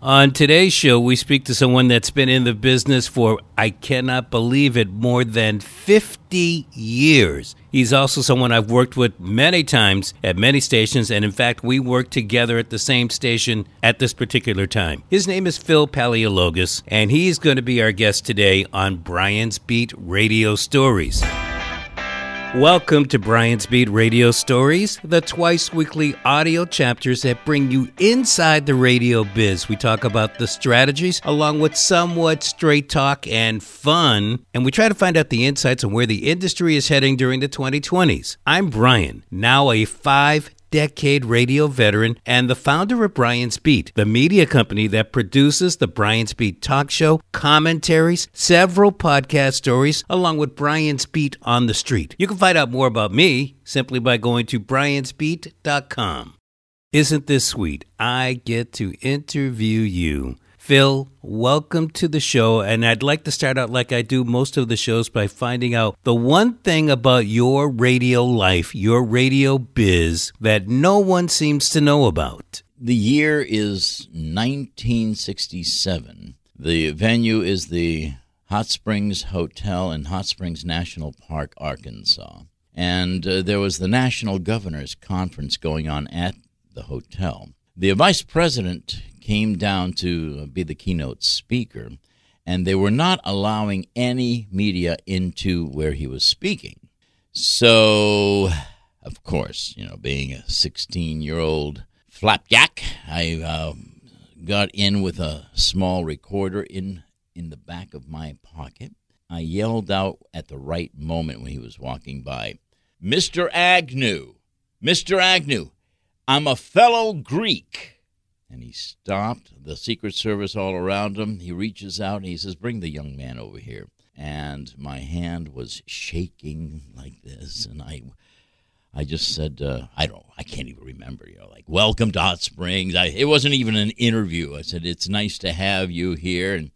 On today's show, we speak to someone that's been in the business for, I cannot believe it, more than 50 years. He's also someone I've worked with many times at many stations, and in fact, we worked together at the same station at this particular time. His name is Phil Paleologos, and he's going to be our guest today on Brian's Beat Radio Stories. Welcome to Brian's Beat Radio Stories, the twice weekly audio chapters that bring you inside the radio biz. We talk about the strategies along with somewhat straight talk and fun, and we try to find out the insights on where the industry is heading during the 2020s. I'm Brian, now a five decade radio veteran and the founder of Brian's Beat, the media company that produces the Brian's Beat talk show, commentaries, several podcast stories, along with Brian's Beat on the street. You can find out more about me simply by going to briansbeat.com. Isn't this sweet? I get to interview you. Phil, welcome to the show. And I'd like to start out like I do most of the shows by finding out the one thing about your radio life, your radio biz, that no one seems to know about. The year is 1967. The venue is the Hot Springs Hotel in Hot Springs National Park, Arkansas. And uh, there was the National Governors Conference going on at the hotel. The vice president came down to be the keynote speaker, and they were not allowing any media into where he was speaking. So, of course, you know, being a 16 year old flapjack, I uh, got in with a small recorder in, in the back of my pocket. I yelled out at the right moment when he was walking by Mr. Agnew, Mr. Agnew, I'm a fellow Greek. And he stopped, the Secret Service all around him. He reaches out and he says, Bring the young man over here. And my hand was shaking like this. And I. I just said, uh, I don't, I can't even remember. You know, like, welcome to Hot Springs. I, it wasn't even an interview. I said, it's nice to have you here. And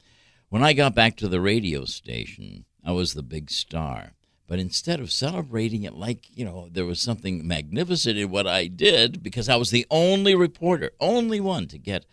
when I got back to the radio station, I was the big star. But instead of celebrating it like, you know, there was something magnificent in what I did, because I was the only reporter, only one to get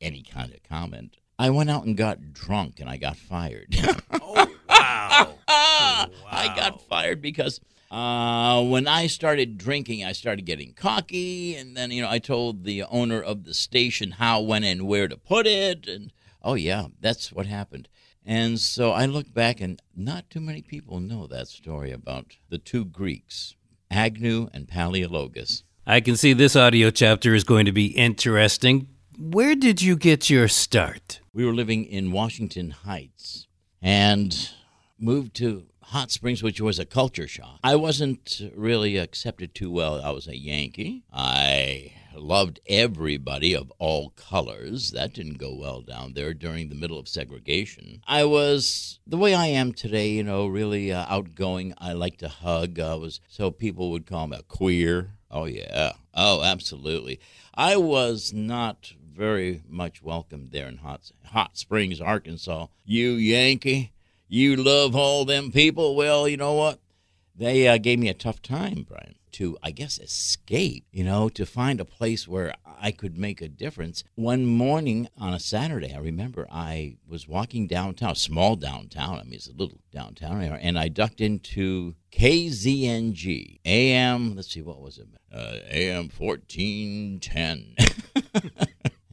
any kind of comment, I went out and got drunk and I got fired. oh, wow. wow. I got fired because uh, when I started drinking, I started getting cocky. And then, you know, I told the owner of the station how, when, and where to put it. And oh, yeah, that's what happened. And so I look back, and not too many people know that story about the two Greeks, Agnew and Paleologos. I can see this audio chapter is going to be interesting. Where did you get your start? We were living in Washington Heights and moved to Hot Springs, which was a culture shock. I wasn't really accepted too well. I was a Yankee. I loved everybody of all colors. That didn't go well down there during the middle of segregation. I was the way I am today, you know, really uh, outgoing. I like to hug. I was so people would call me a queer. Oh yeah. Oh, absolutely. I was not very much welcomed there in Hot Hot Springs, Arkansas. You Yankee, you love all them people. Well, you know what? They uh, gave me a tough time, Brian to, I guess, escape, you know, to find a place where I could make a difference. One morning on a Saturday, I remember I was walking downtown, small downtown, I mean, it's a little downtown, area, and I ducked into KZNG, AM, let's see, what was it? Uh, AM 1410.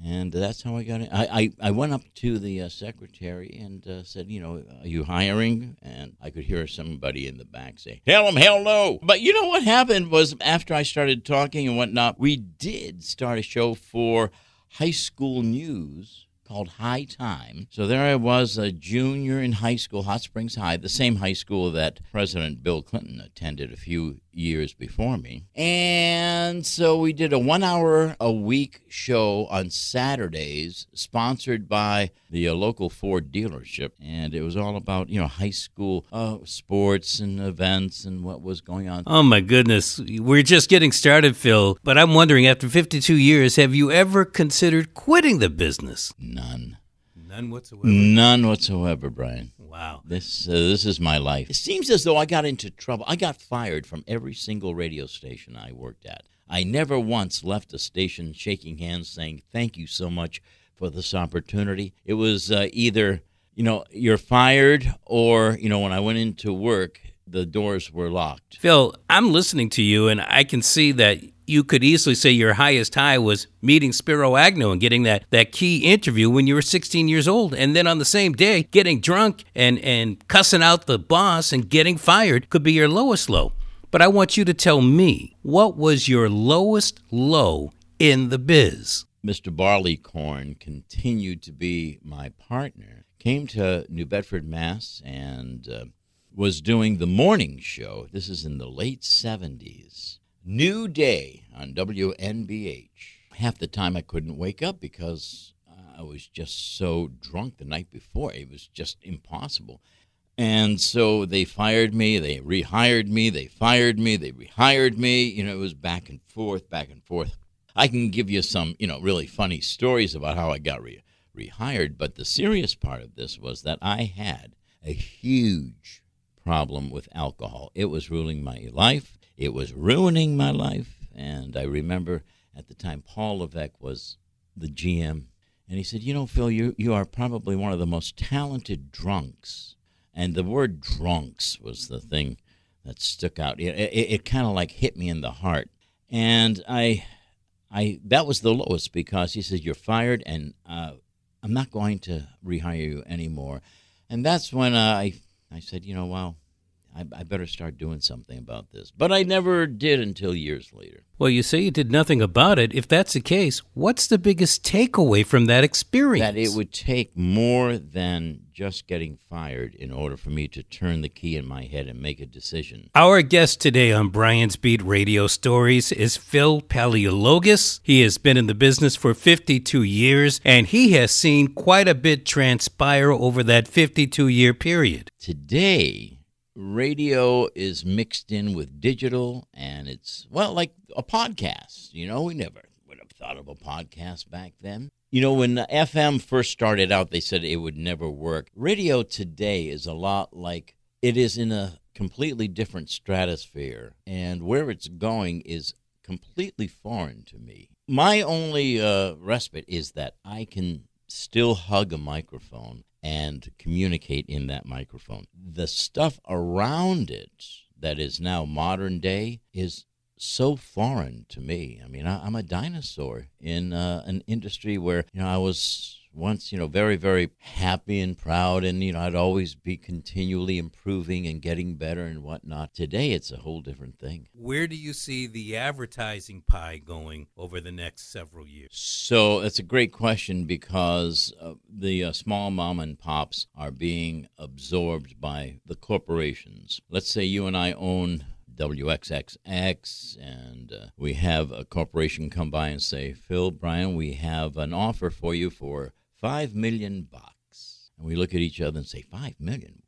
and that's how I got in. I, I, I went up to the uh, secretary and uh, said, you know, are you hiring? And I could hear somebody in the back say, "Tell him hell no." But you know what happened was after I started talking and whatnot, we did start a show for high school news called High Time. So there I was, a junior in high school, Hot Springs High, the same high school that President Bill Clinton attended a few years before me. And so we did a one hour a week show on Saturdays, sponsored by the uh, local Ford dealership. And it was all about, you know, high school uh, sports and events and what was going on. Oh, my goodness. We're just getting started, Phil. But I'm wondering, after 52 years, have you ever considered quitting the business? None. None whatsoever. None whatsoever, Brian. Wow. This uh, this is my life. It seems as though I got into trouble. I got fired from every single radio station I worked at. I never once left a station shaking hands saying, "Thank you so much for this opportunity. It was uh, either, you know, you're fired or, you know, when I went into work, the doors were locked. Phil, I'm listening to you, and I can see that you could easily say your highest high was meeting Spiro Agnew and getting that, that key interview when you were 16 years old. And then on the same day, getting drunk and, and cussing out the boss and getting fired could be your lowest low. But I want you to tell me what was your lowest low in the biz? Mr. Barleycorn continued to be my partner. Came to New Bedford, Mass, and uh, was doing the morning show. This is in the late 70s. New Day on WNBH. Half the time I couldn't wake up because I was just so drunk the night before. It was just impossible. And so they fired me, they rehired me, they fired me, they rehired me. You know, it was back and forth, back and forth. I can give you some, you know, really funny stories about how I got re- rehired, but the serious part of this was that I had a huge problem with alcohol. It was ruling my life, it was ruining my life. And I remember at the time Paul Levesque was the GM, and he said, You know, Phil, you, you are probably one of the most talented drunks and the word drunks was the thing that stuck out. It, it, it kind of like hit me in the heart. And I, I that was the lowest because he said, You're fired, and uh, I'm not going to rehire you anymore. And that's when uh, I, I said, You know, well, I, I better start doing something about this. But I never did until years later. Well, you say you did nothing about it. If that's the case, what's the biggest takeaway from that experience? That it would take more than just getting fired in order for me to turn the key in my head and make a decision. Our guest today on Brian's Beat Radio Stories is Phil Paleologos. He has been in the business for 52 years and he has seen quite a bit transpire over that 52 year period. Today, radio is mixed in with digital and it's well like a podcast you know? We never would have thought of a podcast back then. You know when fm first started out they said it would never work. Radio today is a lot like it is in a completely different stratosphere and where it's going is completely foreign to me. My only uh, respite is that i can still hug a microphone and communicate in that microphone. The stuff around it that is now modern day is so foreign to me. I mean, I, am a dinosaur in uh, an industry where you know I was once, you know, very, very happy and proud, and you know, I'd always be continually improving and getting better and whatnot. Today, it's a whole different thing. Where do you see the advertising pie going over the next several years? So that's a great question because uh, the uh, small mom and pops are being absorbed by the corporations. Let's say you and I own WXXX, and uh, we have a corporation come by and say, Phil, Brian, we have an offer for you for five million bucks. And we look at each other and say, five million?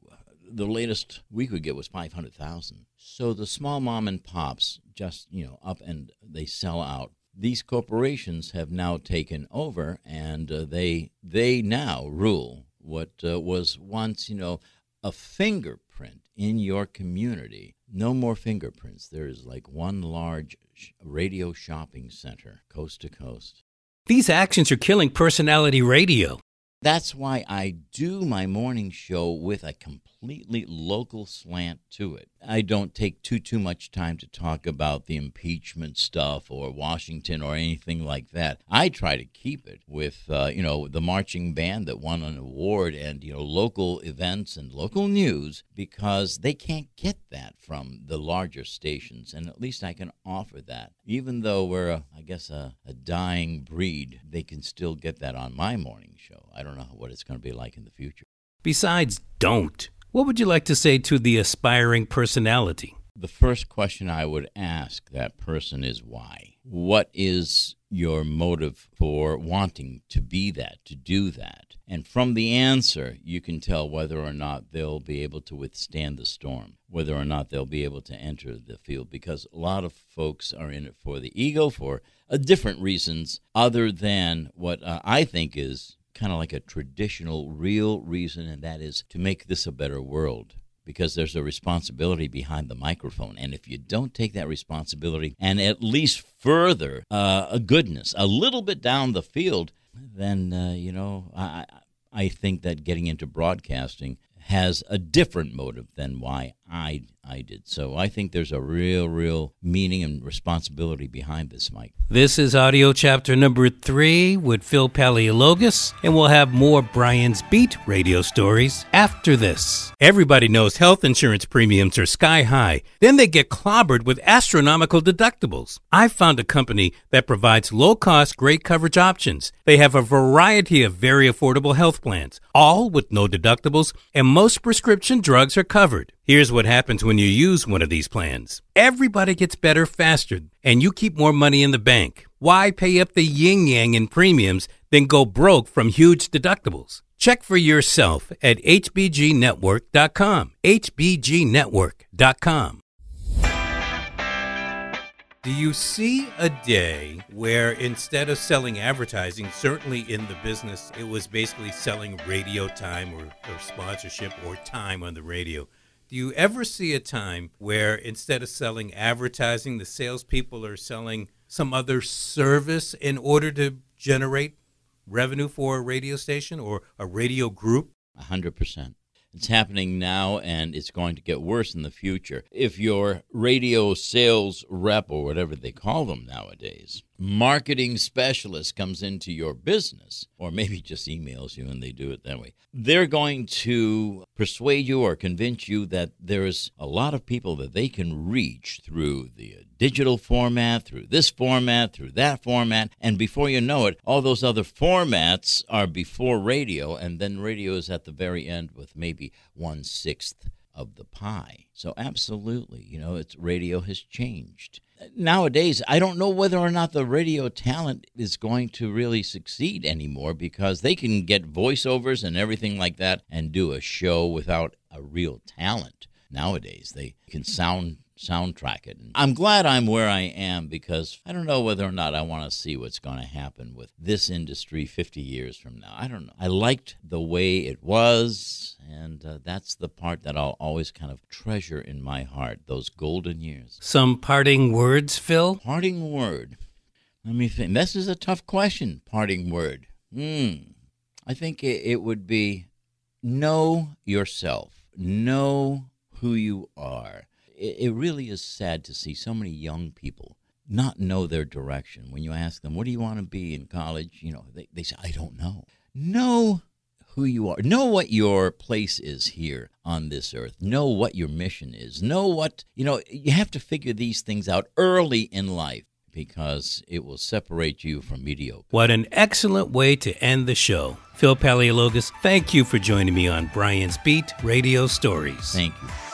The latest we could get was 500,000. So the small mom and pops just, you know, up and they sell out. These corporations have now taken over and uh, they, they now rule what uh, was once, you know, a fingerprint in your community. No more fingerprints. There is like one large radio shopping center, coast to coast. These actions are killing personality radio. That's why I do my morning show with a completely local slant to it. I don't take too too much time to talk about the impeachment stuff or Washington or anything like that. I try to keep it with uh, you know the marching band that won an award and you know local events and local news because they can't get that from the larger stations and at least I can offer that. Even though we're a, I guess a, a dying breed, they can still get that on my morning show. I don't know what it's going to be like in the future. Besides, don't. What would you like to say to the aspiring personality? The first question I would ask that person is why? What is your motive for wanting to be that, to do that? And from the answer, you can tell whether or not they'll be able to withstand the storm, whether or not they'll be able to enter the field, because a lot of folks are in it for the ego, for different reasons, other than what uh, I think is kind of like a traditional, real reason, and that is to make this a better world. Because there's a responsibility behind the microphone. And if you don't take that responsibility and at least further uh, a goodness a little bit down the field, then uh, you know I I think that getting into broadcasting has a different motive than why I I did. So I think there's a real, real meaning and responsibility behind this, Mike. This is audio chapter number three with Phil Paleologos, and we'll have more Brian's Beat radio stories after this. Everybody knows health insurance premiums are sky high. Then they get clobbered with astronomical deductibles. I've found a company that provides low cost, great coverage options. They have a variety of very affordable health plans, all with no deductibles, and most prescription drugs are covered. Here's what happens when you use one of these plans. Everybody gets better faster, and you keep more money in the bank. Why pay up the yin yang in premiums, then go broke from huge deductibles? Check for yourself at hbgnetwork.com. hbgnetwork.com. Do you see a day where instead of selling advertising, certainly in the business, it was basically selling radio time or, or sponsorship or time on the radio? Do you ever see a time where instead of selling advertising, the salespeople are selling some other service in order to generate revenue for a radio station or a radio group? A hundred percent. It's happening now and it's going to get worse in the future. If your radio sales rep or whatever they call them nowadays, marketing specialist comes into your business, or maybe just emails you and they do it that way, they're going to persuade you or convince you that there's a lot of people that they can reach through the digital format, through this format, through that format. And before you know it, all those other formats are before radio, and then radio is at the very end with maybe one sixth of the pie. So absolutely, you know, it's radio has changed. Nowadays, I don't know whether or not the radio talent is going to really succeed anymore because they can get voiceovers and everything like that and do a show without a real talent. Nowadays, they can sound soundtrack it. I'm glad I'm where I am because I don't know whether or not I want to see what's going to happen with this industry 50 years from now. I don't know. I liked the way it was, and uh, that's the part that I'll always kind of treasure in my heart those golden years. Some parting words, Phil? Parting word. Let me think. This is a tough question. Parting word. Hmm. I think it, it would be know yourself, know who you are it, it really is sad to see so many young people not know their direction. When you ask them, what do you want to be in college? You know, they, they say, I don't know. Know who you are. Know what your place is here on this earth. Know what your mission is. Know what, you know, you have to figure these things out early in life because it will separate you from mediocre. What an excellent way to end the show. Phil Paleologos, thank you for joining me on Brian's Beat Radio Stories. Thank you.